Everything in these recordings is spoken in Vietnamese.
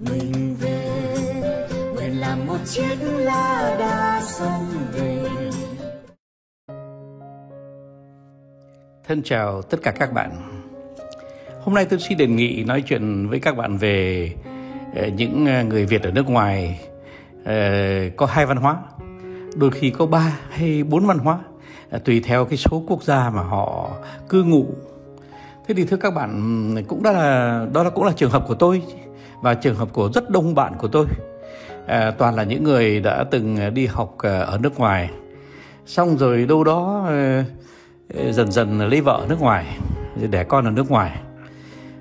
mình về nguyện làm một chiếc lá đa sông về Thân chào tất cả các bạn. Hôm nay tôi xin đề nghị nói chuyện với các bạn về ờ, những ờ, người Việt ở nước ngoài ờ, có hai văn hóa, đôi khi có ba hay bốn văn hóa, tùy theo cái số quốc gia mà họ cư ngụ. Thế thì thưa các bạn, cũng đó là đó là cũng là trường hợp của tôi và trường hợp của rất đông bạn của tôi. À, toàn là những người đã từng đi học à, ở nước ngoài, xong rồi đâu đó à, dần dần lấy vợ ở nước ngoài đẻ con ở nước ngoài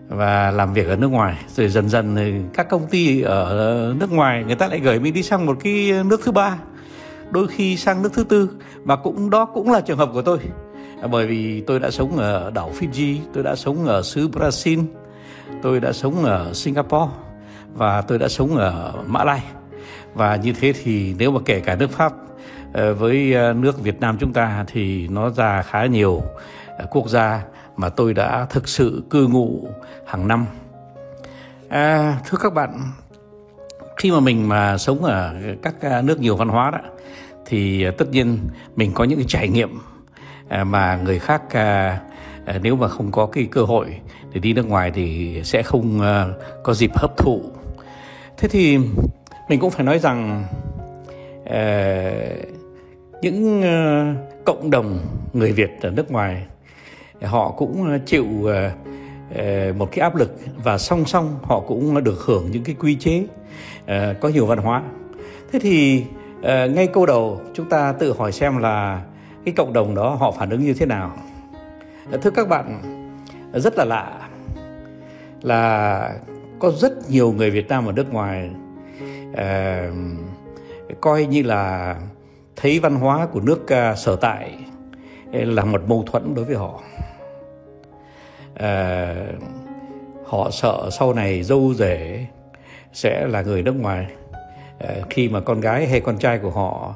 và làm việc ở nước ngoài. Rồi dần dần các công ty ở nước ngoài người ta lại gửi mình đi sang một cái nước thứ ba đôi khi sang nước thứ tư. Và cũng đó cũng là trường hợp của tôi. À, bởi vì tôi đã sống ở đảo Fiji tôi đã sống ở xứ Brazil tôi đã sống ở Singapore và tôi đã sống ở Mã Lai và như thế thì nếu mà kể cả nước Pháp ờ, với ờ, nước Việt Nam chúng ta thì nó ra khá nhiều ờ, quốc gia mà tôi đã thực sự cư ngụ hàng năm. À, thưa các bạn, khi mà mình mà sống ở các nước nhiều văn hóa đó thì tất nhiên mình có những cái trải nghiệm mà người khác Ờ, nếu mà không có cái cơ hội để đi nước ngoài thì sẽ không ờ, có dịp hấp thụ. Thế thì mình cũng phải nói rằng ờ, những cộng đồng người Việt ở nước ngoài, họ cũng chịu một cái áp lực và song song họ cũng được hưởng những cái quy chế có nhiều văn hóa. Thế thì ngay câu đầu chúng ta tự hỏi xem là cái cộng đồng đó họ phản ứng như thế nào. Thưa các bạn, rất là lạ là có rất nhiều người Việt Nam ở nước ngoài uh, coi như là thấy văn hóa của nước uh, sở tại ờ, là một mâu thuẫn đối với họ. Uh, họ sợ sau này dâu rể sẽ là người nước ngoài uh, khi mà con gái hay con trai của họ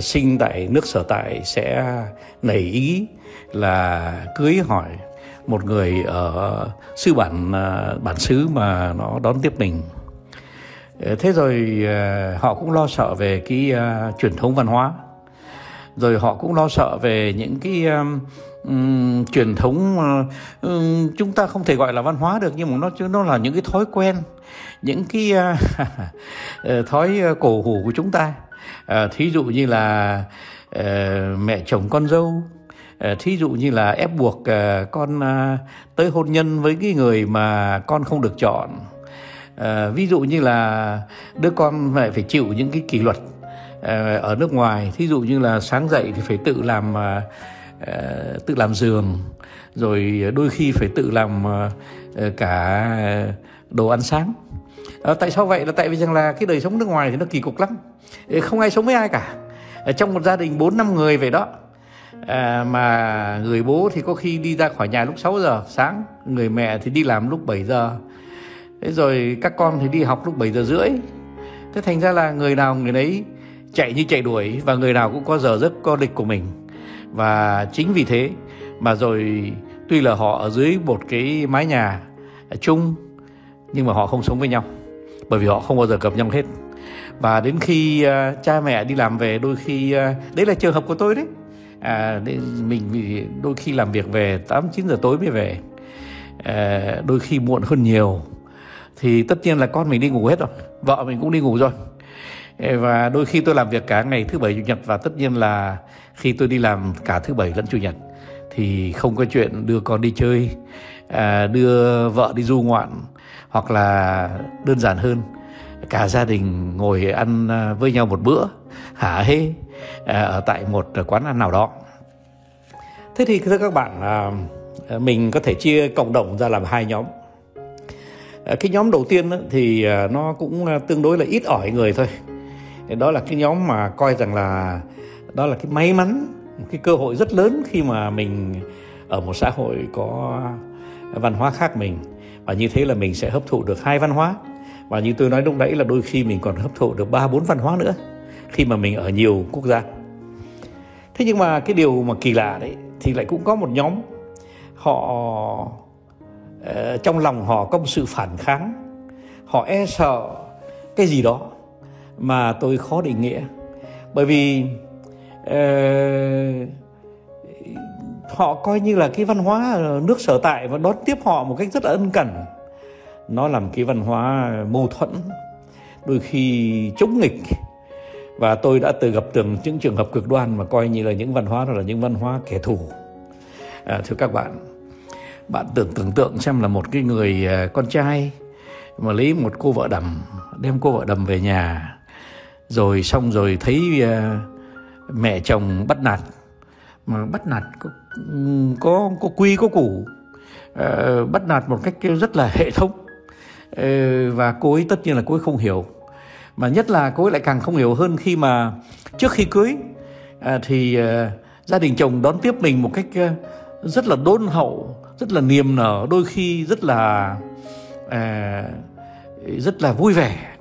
sinh tại nước sở tại sẽ nảy ý là cưới hỏi một người ở sư bản à, bản xứ mà nó đón tiếp mình. Ờ, thế rồi à, họ cũng lo sợ về cái uh, truyền thống văn hóa. Rồi họ cũng lo sợ về những cái um, truyền thống um, chúng ta không thể gọi là văn hóa được nhưng mà nó nó là những cái thói quen những cái uh, thói cổ hủ của chúng ta. Ờ, thí dụ như là uh, mẹ chồng con dâu ờ, thí dụ như là ép buộc con tới hôn nhân với cái người mà con không được chọn. À, ví dụ như là đứa con phải phải chịu những cái kỷ luật à, ở nước ngoài. Thí dụ như là sáng dậy thì phải tự làm à, tự làm giường rồi đôi khi phải tự làm cả đồ ăn sáng à, tại sao vậy? Là tại vì rằng là cái đời sống nước ngoài thì nó kỳ cục lắm. Không ai sống với ai cả. Ở trong một gia đình bốn năm người vậy đó. À, mà người bố thì có khi đi ra khỏi nhà lúc 6 giờ sáng người mẹ thì đi làm lúc 7 giờ. Thế rồi các con thì đi học lúc 7 giờ rưỡi. Thế thành ra là người nào người đấy chạy như chạy đuổi và người nào cũng có giờ giấc có lịch của mình. Và chính vì thế mà rồi tuy là họ ở dưới một cái mái nhà chung nhưng mà họ không sống với nhau bởi vì họ không bao giờ gặp nhau hết. Và đến khi uh, cha mẹ đi làm về đôi khi uh, đấy là trường hợp của tôi đấy. À, mình đôi khi làm việc về 8 9 giờ tối mới về. À, đôi khi muộn hơn nhiều. Thì tất nhiên là con mình đi ngủ hết rồi vợ mình cũng đi ngủ rồi. Và đôi khi tôi làm việc cả ngày thứ bảy chủ nhật và tất nhiên là khi tôi đi làm cả thứ bảy lẫn chủ nhật thì không có chuyện đưa con đi chơi à, đưa vợ đi du ngoạn hoặc là đơn giản hơn, cả gia đình ngồi ăn à, với nhau một bữa, hả hê à, ở tại một quán ăn nào đó. Thế thì, thưa các bạn à, mình có thể chia cộng đồng ra làm hai nhóm. Cái nhóm đầu tiên thì nó cũng tương đối là ít ỏi người thôi. Đó là cái nhóm mà coi rằng là, đó là cái may mắn một cái cơ hội rất lớn khi mà mình ở một xã hội có văn hóa khác mình và như thế là mình sẽ hấp thụ được hai văn hóa. Và như tôi nói lúc nãy là đôi khi mình còn hấp thụ được ba bốn văn hóa nữa khi mà mình ở nhiều quốc gia. Thế nhưng mà cái điều mà kỳ lạ đấy thì lại cũng có một nhóm họ ờ, trong lòng họ có một sự phản kháng. Họ e sợ cái gì đó mà tôi khó định nghĩa. Bởi vì uh, họ coi như là cái văn hóa ờ, nước sở tại và đón tiếp họ một cách rất là ân cần. Nó làm cái văn hóa mâu thuẫn đôi khi chống nghịch. Và tôi đã từng gặp từng những trường hợp cực đoan mà coi như là những văn hóa đó là những văn hóa kẻ thù. À, thưa các bạn bạn tưởng tưởng tượng xem là một cái người ờ, con trai mà lấy một cô vợ đầm đem cô vợ đầm về nhà rồi xong rồi thấy ờ, mẹ chồng bắt nạt mà bắt nạt có có, có quy có củ. Uh, bắt nạt một cách rất là hệ thống. Uh, và cô ấy tất nhiên là cô ấy không hiểu. Mà nhất là cô ấy lại càng không hiểu hơn khi mà trước khi cưới uh, thì uh, gia đình chồng đón tiếp mình một cách uh, rất là đôn hậu rất là niềm nở đôi khi rất là uh, rất là vui vẻ.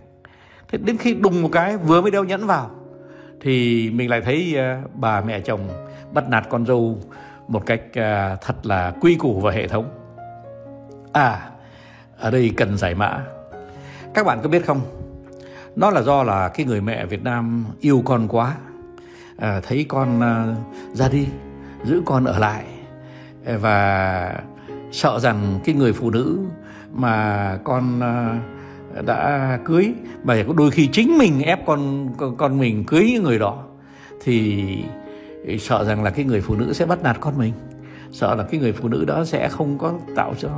Thế đến khi đùng một cái vừa mới đeo nhẫn vào thì mình lại thấy uh, bà mẹ chồng bắt nạt con dâu một cách uh, thật là quy củ và hệ thống. À ở đây cần giải mã. Các bạn có biết không? Nó là do là cái người mẹ Việt Nam yêu con quá à, thấy con uh, ra đi giữ con ở lại và sợ rằng cái người phụ nữ mà con uh, đã cưới mà đôi khi chính mình ép con con, con mình cưới những người đó thì sợ rằng là cái người phụ nữ sẽ bắt nạt con mình. Sợ là cái người phụ nữ đó sẽ không có tạo cho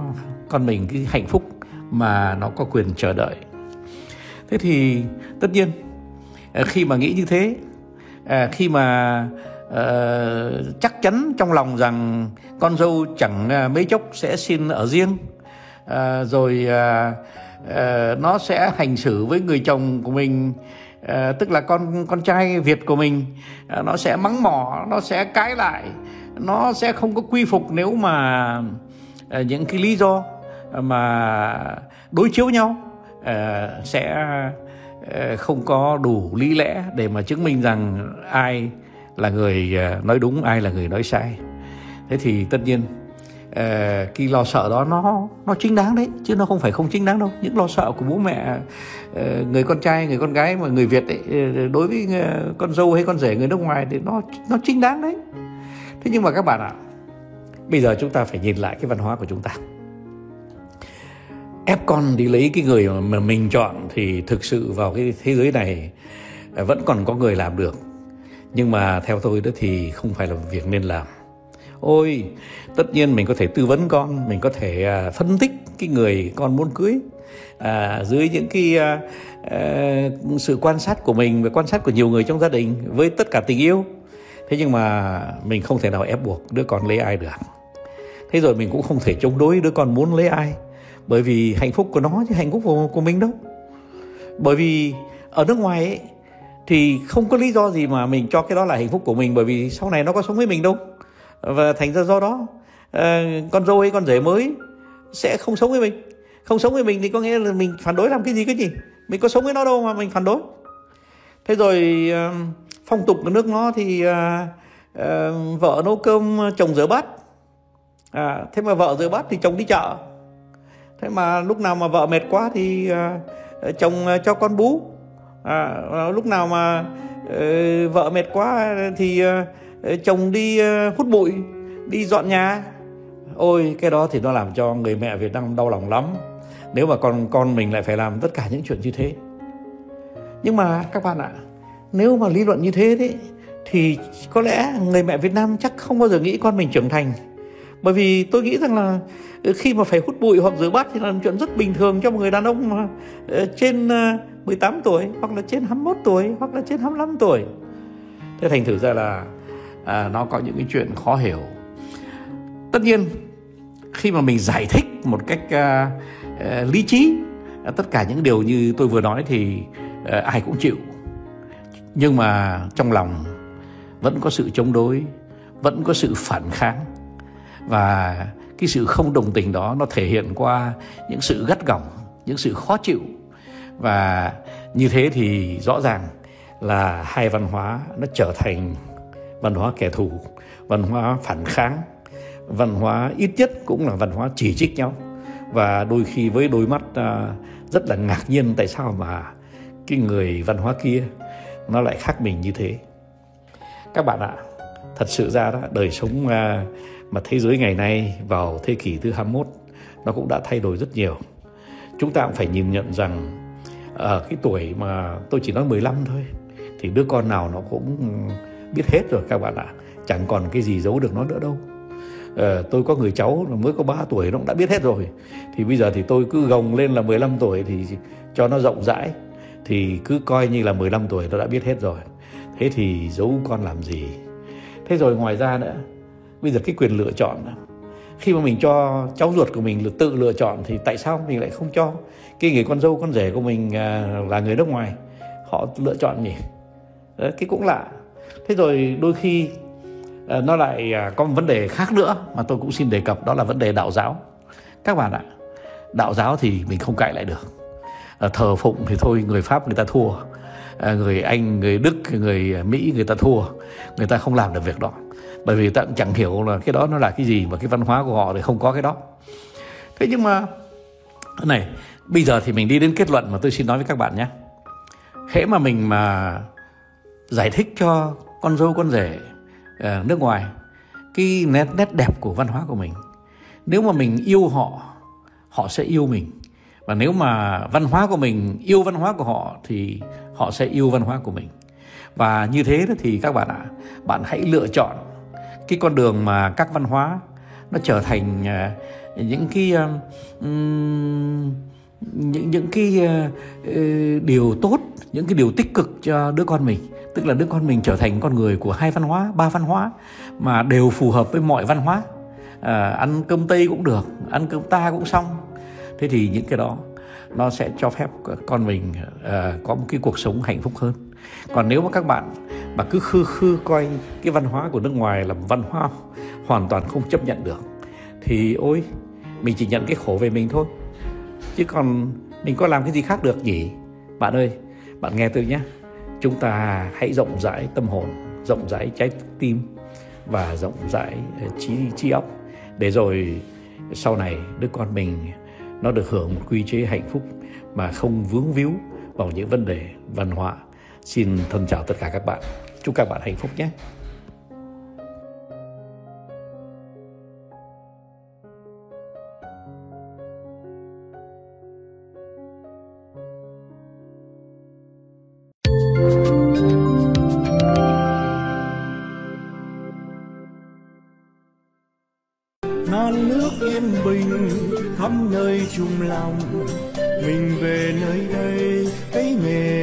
con mình cái hạnh phúc mà nó có quyền chờ đợi. Thế thì tất nhiên ờ, khi mà nghĩ như thế ờ, khi mà uh, chắc chắn trong lòng rằng con dâu chẳng mấy chốc sẽ xin ở riêng uh, rồi uh, uh, nó sẽ hành xử với người chồng của mình uh, tức là con con trai Việt của mình. Uh, nó sẽ mắng mỏ nó sẽ cãi lại. Nó sẽ không có quy phục nếu mà uh, những cái lý do mà đối chiếu nhau uh, sẽ uh, không có đủ lý lẽ để mà chứng minh rằng ai là người nói đúng ai là người nói sai. Thế thì tất nhiên uh, cái lo sợ đó nó nó chính đáng đấy chứ nó không phải không chính đáng đâu. Những lo sợ của bố mẹ uh, người con trai người con gái mà người việt ấy ờ, đối với con dâu hay con rể người nước ngoài thì nó nó chính đáng đấy. Thế nhưng mà các bạn ạ bây giờ chúng ta phải nhìn lại cái văn hóa của chúng ta. Ép con đi lấy cái người mà mình chọn thì thực sự vào cái thế giới này vẫn còn có người làm được. Nhưng mà theo tôi đó thì không phải là việc nên làm ôi tất nhiên mình có thể tư vấn con mình có thể à, phân tích cái người con muốn cưới. À, dưới những cái à, à, sự quan sát của mình và quan sát của nhiều người trong gia đình với tất cả tình yêu. Thế nhưng mà mình không thể nào ép buộc đứa con lấy ai được. Thế rồi mình cũng không thể chống đối đứa con muốn lấy ai. Bởi vì hạnh phúc của nó chứ hạnh phúc của, của mình đâu. Bởi vì ở nước ngoài ấy, thì không có lý do gì mà mình cho cái đó là hạnh phúc của mình. Bởi vì sau này nó có sống với mình đâu và thành ra do đó ờ, con dâu hay con rể mới sẽ không sống với mình. Không sống với mình thì có nghĩa là mình phản đối làm cái gì cái gì? Mình có sống với nó đâu mà mình phản đối. Thế rồi ờ, phong tục của nước nó thì ờ, vợ nấu cơm chồng rửa bát. À, thế mà vợ rửa bát thì chồng đi chợ. Thế mà lúc nào mà vợ mệt quá thì chồng cho con bú. À, à, lúc nào mà uh, vợ mệt quá thì uh, chồng đi uh, hút bụi đi dọn nhà. Ôi cái đó thì nó làm cho người mẹ Việt Nam đau lòng lắm. Nếu mà con con mình lại phải làm tất cả những chuyện như thế. Nhưng mà các bạn ạ nếu mà lý luận như thế đấy thì có lẽ người mẹ Việt Nam chắc không bao giờ nghĩ con mình trưởng thành bởi vì tôi nghĩ rằng là ờ, khi mà phải hút bụi hoặc rửa bát thì là chuyện rất bình thường cho một người đàn ông mà ờ, trên ờ, 18 tuổi hoặc là trên 21 tuổi hoặc là trên 25 tuổi. Thế thành thử ra là à, nó có những cái chuyện khó hiểu. Tất nhiên khi mà mình giải thích một cách à, à, lý trí à, tất cả những điều như tôi vừa nói thì à, ai cũng chịu. Nhưng mà trong lòng vẫn có sự chống đối vẫn có sự phản kháng và cái sự không đồng tình đó nó thể hiện qua những sự gắt gỏng, những sự khó chịu. Và như thế thì rõ ràng là hai văn hóa nó trở thành văn hóa kẻ thù, văn hóa phản kháng. Văn hóa ít nhất cũng là văn hóa chỉ trích nhau. Và đôi khi với đôi mắt à, rất là ngạc nhiên tại sao mà cái người văn hóa kia nó lại khác mình như thế. Các bạn ạ, thật sự ra đó, đời sống à, mà, thế giới ngày nay vào thế kỷ thứ 21 nó cũng đã thay đổi rất nhiều. Chúng ta cũng phải nhìn nhận rằng ở cái tuổi mà tôi chỉ nói 15 thôi thì đứa con nào nó cũng biết hết rồi các bạn ạ. Chẳng còn cái gì giấu được nó nữa đâu. À, tôi có người cháu mới có 3 tuổi nó cũng đã biết hết rồi. Thì bây giờ thì tôi cứ gồng lên là 15 tuổi thì cho nó rộng rãi thì cứ coi như là 15 tuổi nó đã biết hết rồi. Thế thì giấu con làm gì? Thế rồi ngoài ra nữa bây giờ cái quyền lựa chọn khi mà mình cho cháu ruột của mình tự lựa chọn thì tại sao mình lại không cho? Cái người con dâu con rể của mình à, là người nước ngoài họ lựa chọn nhỉ Đấy, cái cũng lạ. Thế rồi đôi khi à, nó lại à, có một vấn đề khác nữa mà tôi cũng xin đề cập đó là vấn đề đạo giáo. Các bạn ạ đạo giáo thì mình không cãi lại được. Thờ phụng thì thôi người pháp người ta thua. Người anh người đức người mỹ người ta thua. Người ta không làm được việc đó bởi vì ta cũng chẳng hiểu là cái đó nó là cái gì mà cái văn hóa của họ thì không có cái đó. Thế nhưng mà này bây giờ thì mình đi đến kết luận mà tôi xin nói với các bạn nhé. Hễ mà mình mà giải thích cho con dâu con rể uh, nước ngoài cái nét nét đẹp của văn hóa của mình nếu mà mình yêu họ họ sẽ yêu mình. Và nếu mà văn hóa của mình yêu văn hóa của họ thì họ sẽ yêu văn hóa của mình. Và như thế thì các bạn ạ bạn hãy lựa chọn cái con đường mà các văn hóa nó trở thành uh, những cái uh, những những cái uh, điều tốt những cái điều tích cực cho đứa con mình. Tức là đứa con mình trở thành con người của hai văn hóa ba văn hóa mà đều phù hợp với mọi văn hóa. À, ăn cơm tây cũng được ăn cơm ta cũng xong. Thế thì những cái đó nó sẽ cho phép con mình uh, có một cái cuộc sống hạnh phúc hơn. Còn nếu mà các bạn mà cứ khư khư coi cái văn hóa của nước ngoài là văn hóa hoàn toàn không chấp nhận được. Thì ôi, mình chỉ nhận cái khổ về mình thôi. Chứ còn mình có làm cái gì khác được nhỉ? Bạn ơi, bạn nghe tôi nhé. Chúng ta hãy rộng rãi tâm hồn, rộng rãi trái tim và rộng rãi ờ, trí trí óc. Để rồi sau này đứa con mình nó được hưởng một quy chế hạnh phúc mà không vướng víu vào những vấn đề văn hóa. Xin thân chào tất cả các bạn chúc các bạn hạnh phúc nhé. Non nước yên bình khắp nơi chung lòng. Mình về nơi đây, cái miền